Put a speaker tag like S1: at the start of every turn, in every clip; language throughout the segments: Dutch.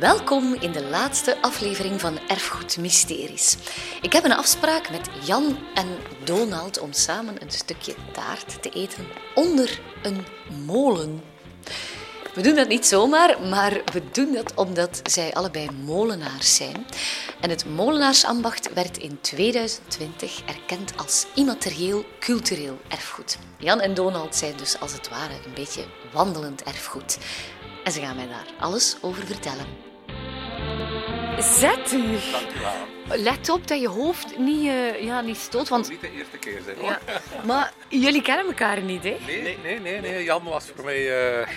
S1: Welkom in de laatste aflevering van Erfgoed Mysteries. Ik heb een afspraak met Jan en Donald om samen een stukje taart te eten onder een molen. We doen dat niet zomaar, maar we doen dat omdat zij allebei molenaars zijn. En het molenaarsambacht werd in 2020 erkend als immaterieel cultureel erfgoed. Jan en Donald zijn dus als het ware een beetje wandelend erfgoed. En ze gaan mij daar alles over vertellen. Zet u. Let op dat je hoofd niet, uh, ja, niet stoot. Want...
S2: Niet de eerste keer zijn hoor.
S1: Ja. Maar jullie kennen elkaar niet, hè?
S2: Nee, nee, nee, nee. Jan was voor mij. Uh...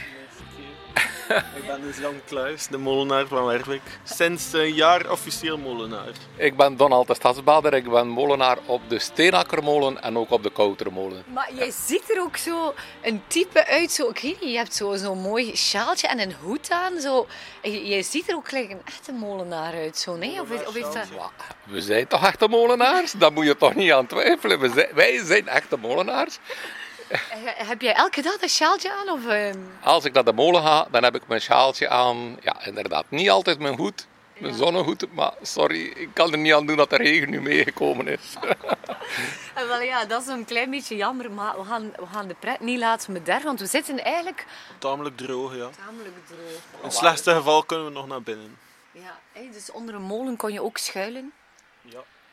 S3: Ik ben dus Jan Kluis, de molenaar van Werwijk. Sinds een jaar officieel molenaar.
S2: Ik ben Donald de Stadsbader. Ik ben molenaar op de Steenakkermolen en ook op de Koutermolen.
S1: Maar jij ziet er ook zo een type uit. Zo, ik weet niet, je hebt zo'n zo mooi sjaaltje en een hoed aan. Zo. Jij ziet er ook gelijk een echte molenaar uit. Zo, nee? Of, of is dat...
S2: We zijn toch echte molenaars? Daar moet je toch niet aan twijfelen. We zijn, wij zijn echte molenaars.
S1: Heb jij elke dag een sjaaltje aan? Of, uh...
S2: Als ik naar de molen ga, dan heb ik mijn sjaaltje aan. Ja, inderdaad. Niet altijd mijn hoed, mijn ja. zonnehoed. Maar sorry, ik kan er niet aan doen dat de regen nu meegekomen is.
S1: en wel, ja, dat is een klein beetje jammer. Maar we gaan, we gaan de pret niet laten bederven. Want we zitten eigenlijk...
S3: Tamelijk droog, ja.
S1: Tamelijk droog.
S3: In het slechtste geval kunnen we nog naar binnen.
S1: Ja, dus onder een molen kon je ook schuilen?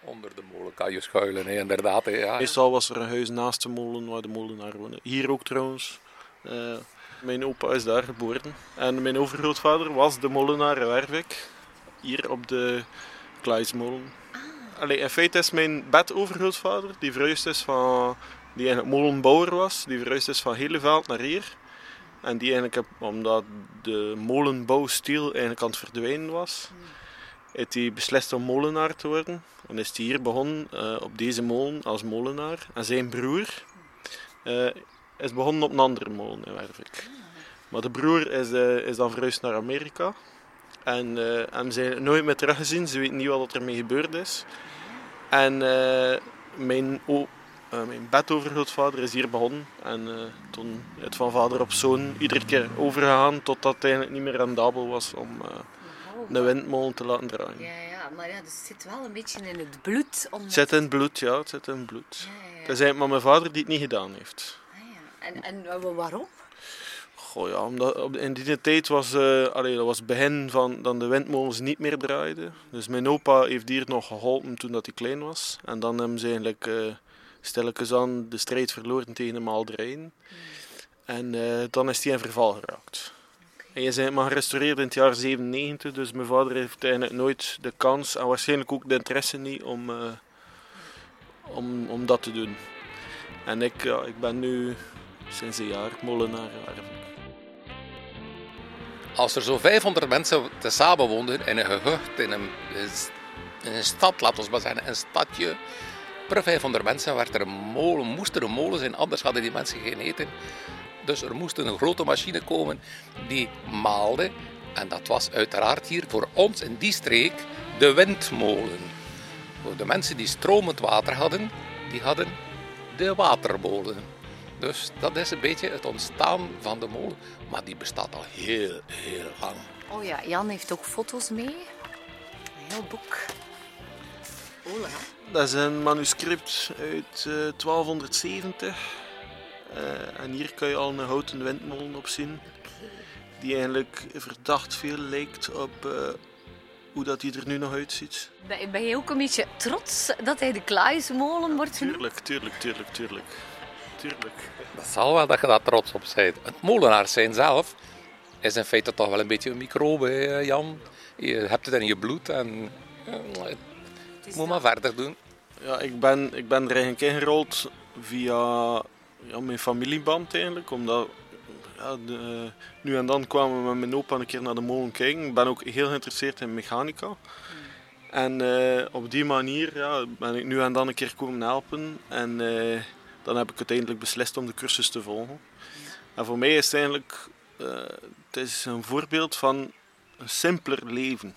S2: Onder de molen kan je schuilen, hè, inderdaad. Hè, ja.
S3: Meestal was er een huis naast de molen waar de molenaar woonde. Hier ook trouwens. Uh, mijn opa is daar geboren. En mijn overgrootvader was de molenaar in Werwijk. Hier op de Kluismolen. Ah. Allee, in feite is mijn bedovergrootvader, die verhuisd is van... Die eigenlijk molenbouwer was. Die verhuisd is van Heleveld naar hier. En die eigenlijk, omdat de molenbouwstiel eigenlijk aan het verdwijnen was... Hmm heeft hij beslist om molenaar te worden. En is hij hier begonnen uh, op deze molen als molenaar. En zijn broer uh, is begonnen op een andere molen in Wervik. Maar de broer is, uh, is dan verhuisd naar Amerika. En hem zijn nooit meer teruggezien. Ze weten niet wat er mee gebeurd is. En mijn, oh, mijn bedovergrootvader is hier begonnen. En toen het van vader op zoon iedere keer overgegaan. Totdat het eigenlijk niet meer rendabel was om een windmolen te laten draaien.
S1: Ja, ja, maar ja, dus het zit wel een beetje in het bloed. Om
S3: het zit in het bloed, ja, het zit in het bloed. Ja, ja, ja. Het is eigenlijk maar mijn vader die het niet gedaan heeft.
S1: Ah, ja. En, en waarom?
S3: Goh ja, omdat in die tijd was, uh, allee, dat was het begin van dat de windmolens niet meer draaiden. Dus mijn opa heeft hier nog geholpen toen dat hij klein was. En dan hebben ze eigenlijk uh, stilletjes aan de strijd verloren tegen de maalderijn. Hmm. En uh, dan is hij in verval geraakt. Je bent maar gerestaureerd in het jaar 97, dus mijn vader heeft eigenlijk nooit de kans en waarschijnlijk ook de interesse niet om, uh, om, om dat te doen. En ik, ja, ik ben nu sinds een jaar molenaar eigenlijk.
S2: Als er zo 500 mensen tezamen woonden in een gehucht, in een, in een stad, laten we maar zeggen, een stadje, per 500 mensen werd er een molen, moest er een molen zijn, anders hadden die mensen geen eten. Dus er moest een grote machine komen die maalde. En dat was uiteraard hier voor ons in die streek de windmolen. Voor de mensen die stromend water hadden, die hadden de watermolen. Dus dat is een beetje het ontstaan van de molen. Maar die bestaat al heel, heel lang.
S1: Oh ja, Jan heeft ook foto's mee. Een heel boek. Ola.
S3: Dat is een manuscript uit uh, eh, 1270. Uh, en hier kan je al een houten windmolen op zien. Die eigenlijk verdacht veel lijkt op uh, hoe dat hij er nu nog uitziet.
S1: Ben je ook een beetje trots dat hij de Klaasmolen wordt genoemd?
S3: Tuurlijk, tuurlijk, tuurlijk, tuurlijk. tuurlijk.
S2: Dat zal wel dat je daar trots op bent. Het molenaars zijn zelf is in feite toch wel een beetje een microbe, Jan. Je hebt het in je bloed en uh, moet maar verder doen.
S3: Ja, ik ben, ik ben er eigenlijk ingerold via ja, mijn familieband eigenlijk. Omdat ja, nu en dan kwamen we met mijn opa een keer naar de molen kijken. Ik ben ook heel geïnteresseerd in mechanica. En uh, op die manier ja, ben ik nu en dan een keer komen helpen. En uh, dan heb ik uiteindelijk beslist om de cursus te volgen. En voor mij is het eigenlijk uh, het is een voorbeeld van een simpeler leven.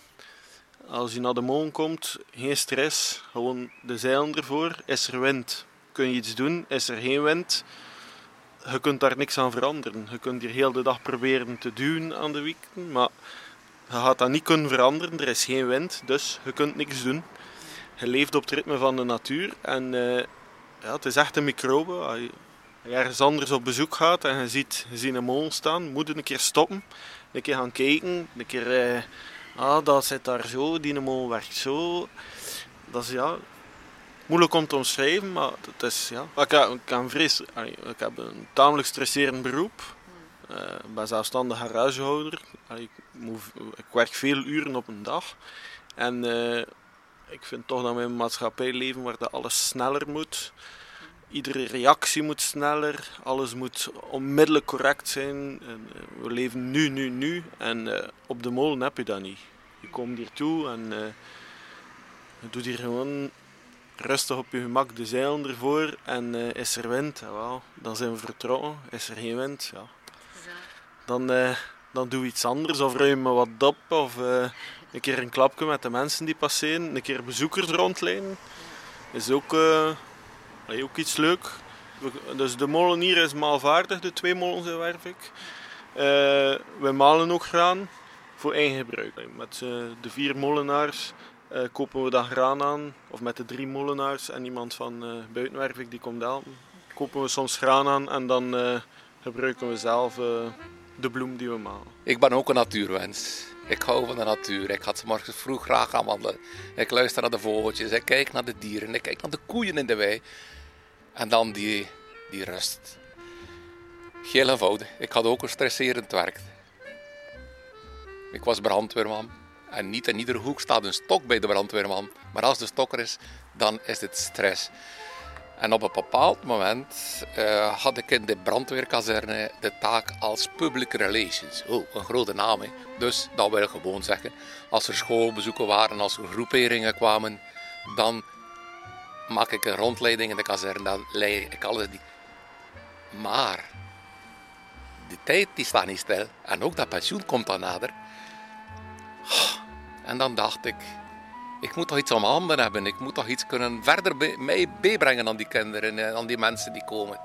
S3: Als je naar de molen komt, geen stress, gewoon de zeilen ervoor. Is er wind, kun je iets doen. Is er geen wind, je kunt daar niks aan veranderen. Je kunt hier heel de dag proberen te duwen aan de wieken, maar Je gaat dat niet kunnen veranderen, er is geen wind, dus je kunt niks doen. Je leeft op het ritme van de natuur en uh, ja, het is echt een microbe. Als je ergens anders op bezoek gaat en je ziet, je een molen staan, moet je een keer stoppen, een keer gaan kijken, een keer, uh, ah, dat zit daar zo, die molen werkt zo. Dat is ja, moeilijk om te omschrijven, maar het is, ja. Ik, heb, ik, heb vrees, ik heb een tamelijk stresserend beroep. Uh, ik ben zelfstandig garagehouder. Ik, moet, ik, werk veel uren op een dag. En uh, ik vind toch dat we in een maatschappij leven waar dat alles sneller moet. Iedere reactie moet sneller. Alles moet onmiddellijk correct zijn. En, uh, we leven nu, nu, nu. En op de molen heb je dat niet. Je komt hier toe en je doet hier gewoon rustig op je gemak de zeilen ervoor en uh, is er wind, dan zijn we vertrokken. Is er geen wind, ja. Dan, uh, dan doe iets anders of ruimen wat op of uh, een keer een klapje met de mensen die passeren, een keer bezoekers rondleiden. Is ook, ook iets leuk. Dus de molen hier is maalvaardig, de twee molens in Wervik. we malen ook graan voor eigen gebruik. Met de vier molenaars uh, kopen we dat graan aan. Of met de drie molenaars en iemand van uh, Buitenwervik die komt helpen. Kopen we soms graan aan en dan uh, gebruiken we zelf de bloem die we malen.
S2: Ik ben ook een natuurwens. Ik hou van de natuur. Ik ga morgens vroeg graag gaan wandelen. Ik luister naar de vogeltjes. Ik kijk naar de dieren. Ik kijk naar de koeien in de wei. En dan die, die rust. Heel eenvoudig. Ik had ook een stresserend werk. Ik was brandweerman. En niet in iedere hoek staat een stok bij de brandweerman. Maar als de stok er is, dan is het stress. En op een bepaald moment uh, had ik in de brandweerkazerne de taak als public relations. Oh, een grote naam. Hè. Dus dat wil ik gewoon zeggen. Als er schoolbezoeken waren, als er groeperingen kwamen, dan maak ik een rondleiding in de kazerne. Dan leid ik alles die. Maar de tijd die staat niet stil. En ook dat pensioen komt dan nader. En dan dacht ik, ik moet toch iets om handen hebben. Ik moet toch iets kunnen verder bij, mij bijbrengen aan die kinderen en aan die mensen die komen.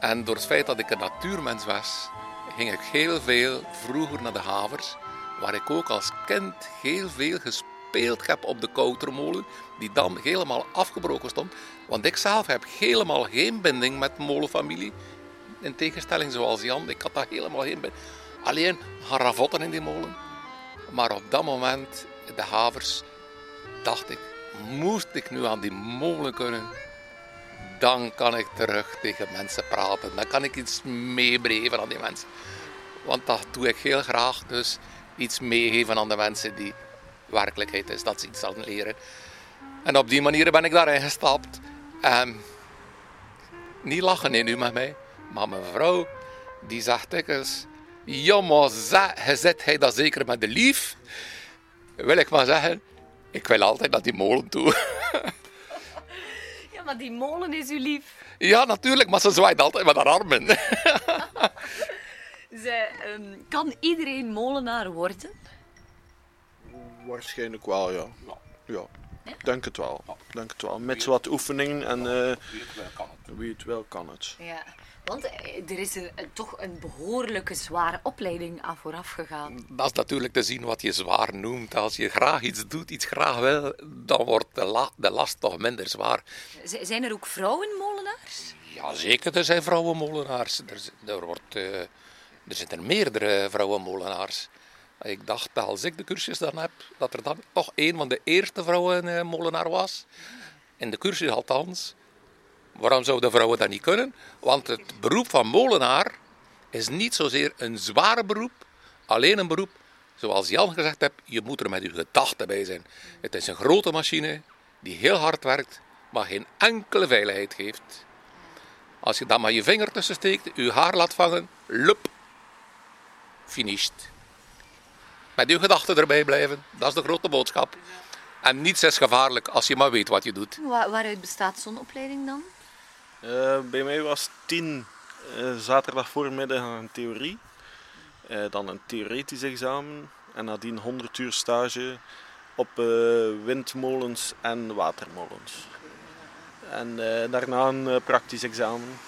S2: En door het feit dat ik een natuurmens was, ging ik heel veel vroeger naar de havers, waar ik ook als kind heel veel gespeeld heb op de koutermolen, die dan helemaal afgebroken stond. Want ik zelf heb helemaal geen binding met de molenfamilie. In tegenstelling zoals Jan, ik had daar helemaal geen binding. Alleen ravotten in die molen. Maar op dat moment, de havers, dacht ik, moest ik nu aan die molen kunnen, dan kan ik terug tegen mensen praten. Dan kan ik iets meebrengen aan die mensen. Want dat doe ik heel graag. Dus iets meegeven aan de mensen die werkelijkheid is. Dat ze iets aan leren. En op die manier ben ik daarin gestapt. En niet lachen nu met mij. Maar mijn vrouw, die zegt ik eens... Ja, maar zet hij dat zeker met de lief? Wil ik maar zeggen, ik wil altijd naar die molen toe.
S1: Ja, maar die molen is uw lief.
S2: Ja, natuurlijk, maar ze zwaait altijd met haar armen.
S1: Zij, um, kan iedereen molenaar worden?
S3: Waarschijnlijk wel, ja. ja. Ja. Denk het wel. Denk het wel. Met wat oefening en uh, wie, het wel kan het. wie het wel kan het.
S1: Ja. Want eh, er is een, toch een behoorlijke zware opleiding aan vooraf gegaan.
S2: Dat is natuurlijk te zien wat je zwaar noemt. Als je graag iets doet, iets graag wil, dan wordt de, la de last toch minder zwaar.
S1: zijn er ook vrouwenmolenaars?
S2: Jazeker, er zijn vrouwenmolenaars. Er, er, wordt, uh, er zitten meerdere vrouwenmolenaars. Ik dacht dat als ik de cursus dan heb, dat er dan toch een van de eerste vrouwenmolenaar was. In de cursus althans. Waarom zouden vrouwen dat niet kunnen? Want het beroep van molenaar is niet zozeer een zware beroep, alleen een beroep, zoals Jan gezegd heeft, je moet er met je gedachten bij zijn. Het is een grote machine die heel hard werkt, maar geen enkele veiligheid geeft. Als je dan maar je vinger tussen steekt, je haar laat vangen, lup, finished. Met je gedachten erbij blijven, dat is de grote boodschap. En niets is gevaarlijk als je maar weet wat je doet.
S1: waaruit bestaat zo'n opleiding dan?
S3: Uh, bij mij was tien uh, zaterdag voormiddag een theorie. Uh, dan een theoretisch examen. En nadien 100 uur stage op windmolens en watermolens. En daarna een praktisch examen.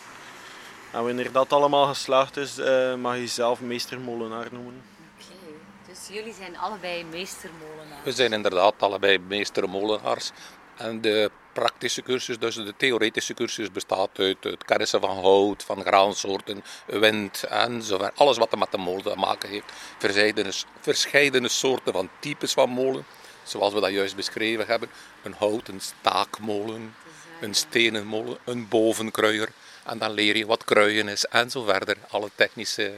S3: En wanneer dat allemaal geslaagd is, mag je zelf meester molenaar noemen.
S1: Dus jullie zijn allebei meestermolenaars.
S2: We zijn inderdaad allebei meestermolenaars. En de praktische cursus, dus de theoretische cursus, bestaat uit het kennissen van hout, van graansoorten, wind en zover. Alles wat er met de molen te maken heeft. Verscheidene, verscheidene soorten van types van molen, zoals we dat juist beschreven hebben. Een houten staakmolen, een stenen molen, een bovenkruier. En dan leer je wat kruien is en zo verder. Alle technische...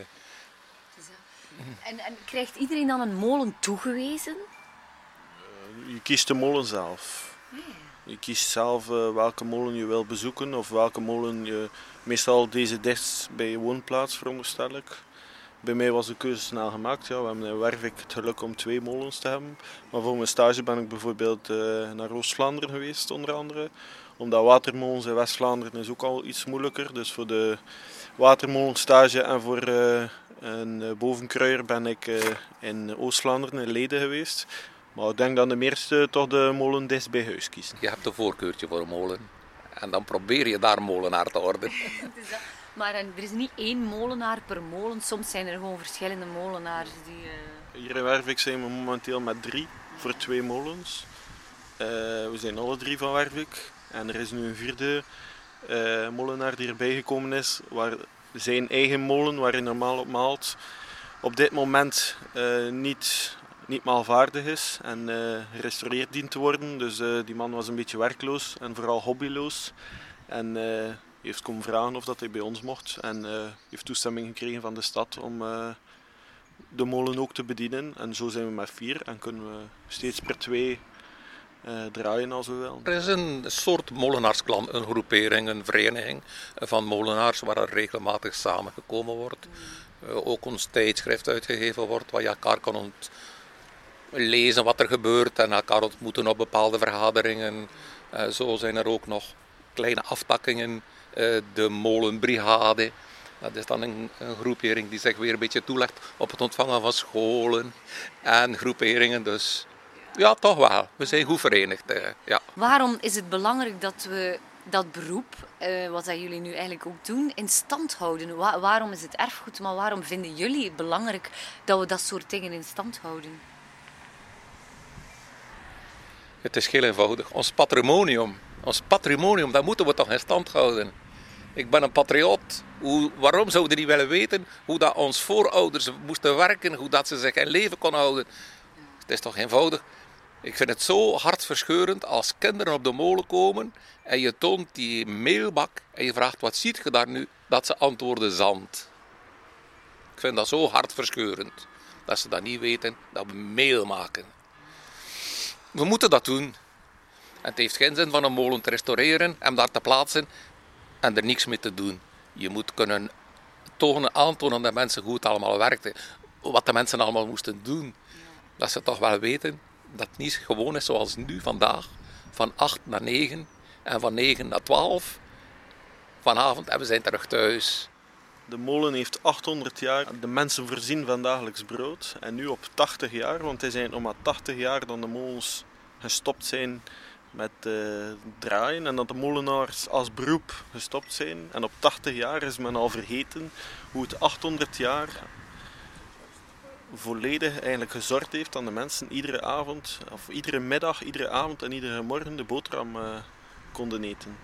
S1: En, en krijgt iedereen dan een molen toegewezen?
S3: Je kiest de molen zelf. Je kiest zelf eh, welke molen je wil bezoeken of welke molen je. Meestal deze dichtst bij je woonplaats, veronderstel ik. Bij mij was de keuze snel gemaakt. Ja. We hebben in Wervik het geluk om twee molens te hebben. Maar voor mijn stage ben ik bijvoorbeeld uh, naar Oost-Vlaanderen geweest, onder andere. Omdat watermolens in West-Vlaanderen is ook al iets moeilijker. Dus voor de watermolenstage en voor uh, een bovenkruier ben ik in Oost-Vlaanderen, in Leden geweest. Maar ik denk dat de meeste toch de molen dicht bij huis kiezen.
S2: Je hebt een voorkeurtje voor een molen. En dan probeer je daar molenaar te worden.
S1: maar er is niet één molenaar per molen. Soms zijn er gewoon verschillende molenaars die... Uh...
S3: Hier in Wervik zijn we momenteel met drie voor twee molens. Uh, we zijn alle drie van Wervik. En er is nu een vierde uh, molenaar die erbij gekomen is. Waar zijn eigen molen, waar hij normaal op maalt, op dit moment niet niet maalvaardig is en uh, gerestaureerd dient te worden. Dus uh, die man was een beetje werkloos en vooral hobbyloos. En heeft komen vragen of dat hij bij ons mocht. En heeft toestemming gekregen van de stad om de molen ook te bedienen. En zo zijn we met vier en kunnen we steeds per twee draaien als we willen.
S2: Er is een soort molenaarsklan, een groepering, een vereniging van molenaars waar er regelmatig samengekomen wordt. ook ons tijdschrift uitgegeven wordt waar je elkaar kan lezen wat er gebeurt en elkaar ontmoeten op bepaalde vergaderingen. Uh, zo zijn er ook nog kleine aftakkingen. De molenbrigade. Dat is dan een, een, groepering die zich weer een beetje toelegt op het ontvangen van scholen en groeperingen. Dus ja, toch wel. We zijn goed verenigd. Uh, ja.
S1: Waarom is het belangrijk dat we dat beroep, wat dat jullie nu eigenlijk ook doen, in stand houden? Wa waarom is het erfgoed, maar waarom vinden jullie het belangrijk dat we dat soort dingen in stand houden?
S2: Het is heel eenvoudig. Ons patrimonium, ons patrimonium, dat moeten we toch in stand houden. Ik ben een patriot. Hoe, waarom zouden niet willen weten hoe dat ons voorouders moesten werken, hoe dat ze zich in leven konden houden? Het is toch eenvoudig. Ik vind het zo hartverscheurend als kinderen op de molen komen en je toont die meelbak en je vraagt wat ziet je daar nu, dat ze antwoorden zand. Ik vind dat zo hartverscheurend dat ze dat niet weten, dat we meel maken. We moeten dat doen. Het heeft geen zin van een molen te restaureren en daar te plaatsen en er niks mee te doen. Je moet kunnen tonen, aantonen dat mensen goed allemaal werkten. Wat de mensen allemaal moesten doen. Dat ze toch wel weten dat het niet gewoon is zoals nu vandaag. Van 8 naar 9 en van 9 naar 12 vanavond en we zijn terug thuis.
S3: De molen heeft 800 jaar de mensen voorzien van dagelijks brood. En nu op 80 jaar, want hij zijn nog maar 80 jaar dan de molens gestopt zijn met uh, draaien. En dat de molenaars als beroep gestopt zijn. En op 80 jaar is men al vergeten hoe het 800 jaar volledig eigenlijk gezorgd heeft aan de mensen iedere avond, of iedere middag, iedere avond en iedere morgen de boterham uh, konden eten.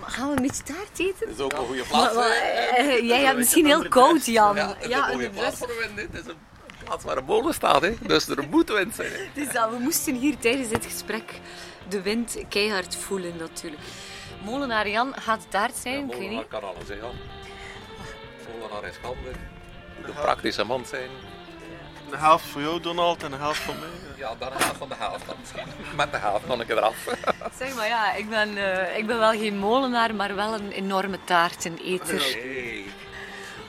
S1: Gaan we een beetje taart eten?
S2: Dat is ook een goede plaats.
S1: uh, jij hebt misschien heel koud, Jan. Ja,
S2: is een goede plaats voor Dit is een plaats waar een molen staat, hè. dus er moet wind zijn.
S1: Dus dat, we moesten hier tijdens dit gesprek de wind keihard voelen natuurlijk. Molenaar Jan, gaat taart zijn?
S2: Ja, molenaar kan alles, hè, Jan. Molenaar is handig. Moet een praktische man zijn.
S3: Een helft voor jou, Donald, en een helft van mij.
S2: Ja, dan een helft van de helft dan misschien. Met de helft een keer eraf.
S1: Zeg maar ja, ik ben, uh, ik ben wel geen molenaar, maar wel een enorme taarteneter.
S2: Hey.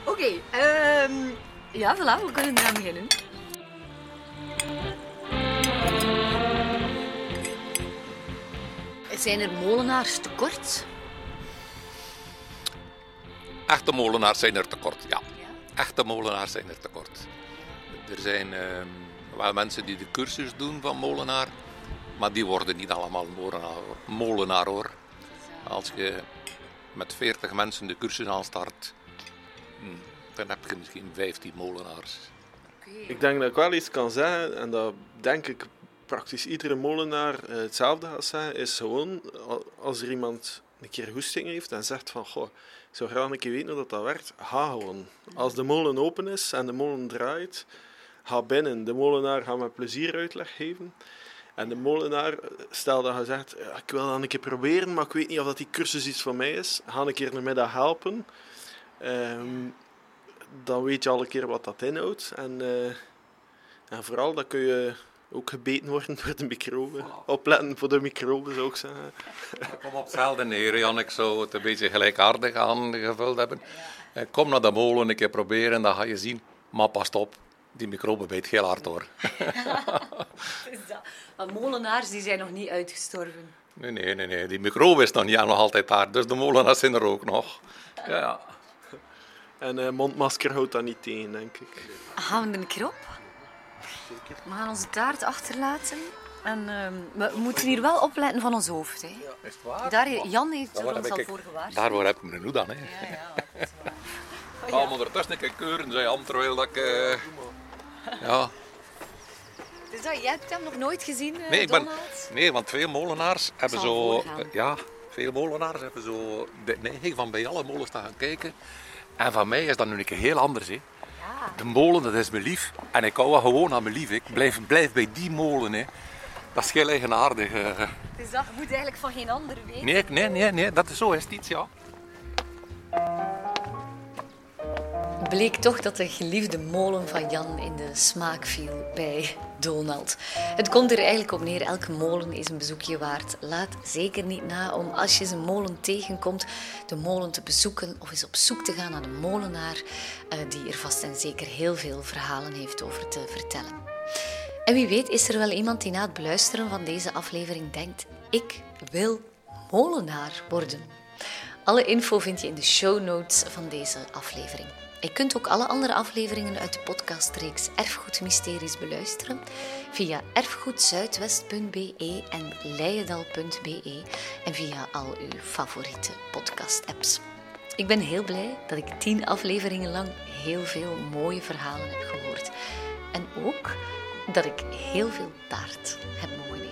S1: Oké, okay, um, ja, voilà, we kunnen eraan beginnen. Zijn er molenaars tekort?
S2: Echte molenaars zijn er tekort, ja. Echte molenaars zijn er tekort. Er zijn uh, wel mensen die de cursus doen van molenaar, maar die worden niet allemaal molenaar, molenaar hoor. Als je met 40 mensen de cursus aanstart, hmm, dan heb je misschien 15 molenaars.
S3: Ik denk dat ik wel iets kan zeggen, en dat denk ik praktisch iedere molenaar eh, hetzelfde gaat zeggen, is gewoon al- als er iemand een keer goesting heeft en zegt van goh, ik zou graag een keer weten hoe dat, dat werkt, ga gewoon. Als de molen open is en de molen draait, ga binnen. De molenaar gaat met plezier uitleg geven. En de molenaar, stel dat je zegt, "Ja, ik wil dat een keer proberen, maar ik weet niet of dat die cursus iets voor mij is, ga een keer een middag helpen. Ehm, dan weet je al een keer wat dat inhoudt. En, eh, en vooral, dan kun je ook gebeten worden door de microben. Opletten voor de microben, zou ik zeggen.
S2: Ik kom op hetzelfde neer, Jan. Ik zou het een beetje gelijkaardig aangevuld hebben. Eh, Kom naar de molen een keer proberen, dan ga je zien. Maar pas op, die microben bijt heel hard hoor.
S1: Is dat? Maar molenaars die zijn nog niet uitgestorven.
S2: Nee, nee, nee, nee. die microbe is nog niet nog altijd daar. Dus de molenaars zijn er ook nog. Ja.
S3: En eh, mondmasker houdt dat niet tegen, denk ik.
S1: Gaan we een keer We gaan onze taart achterlaten. En ehm, we moeten hier wel opletten van ons hoofd. Hè.
S2: Is het waar?
S1: Daar, Jan heeft er ons al
S2: ik-
S1: voor gewaarschuwd.
S2: Daarvoor heb ik me nu dan. Hè.
S1: Ja, ja, dat is waar.
S2: Ik ga me ertussen een keer keuren, zei Jan, terwijl dat ik... eh, Ja.
S1: Dus dat, jij hebt hem nog nooit gezien, eh,
S2: Nee, ik ben, nee, want veel molenaars hebben zo...
S1: voorgaan.
S2: Ja, veel molenaars hebben zo de neiging van bij alle molens te gaan kijken. En van mij is dat nu een keer heel anders. Hè.
S1: Ja.
S2: De molen, dat is mijn lief. En ik hou wel gewoon aan mijn lief. Ik blijf, blijf bij die molen. Hè. Dat is heel eigenaardig.
S1: Dus dat moet eigenlijk van geen ander weten.
S2: Nee, nee, nee, nee, dat is zo is het iets, ja.
S1: bleek toch dat de geliefde molen van Jan in de smaak viel bij Donald. Het komt er eigenlijk op neer, elke molen is een bezoekje waard. Laat zeker niet na om als je een molen tegenkomt, de molen te bezoeken of eens op zoek te gaan naar de molenaar, eh, die er vast en zeker heel veel verhalen heeft over te vertellen. En wie weet is er wel iemand die na het beluisteren van deze aflevering denkt: ik wil molenaar worden. Alle info vind je in de show notes van deze aflevering. Je kunt ook alle andere afleveringen uit de podcastreeks Erfgoedmysteries beluisteren via erfgoedzuidwest.be en leijendal.be en via al uw favoriete podcast-apps. Ik ben heel blij dat ik tien afleveringen lang heel veel mooie verhalen heb gehoord. En ook dat ik heel veel taart heb mogen eten.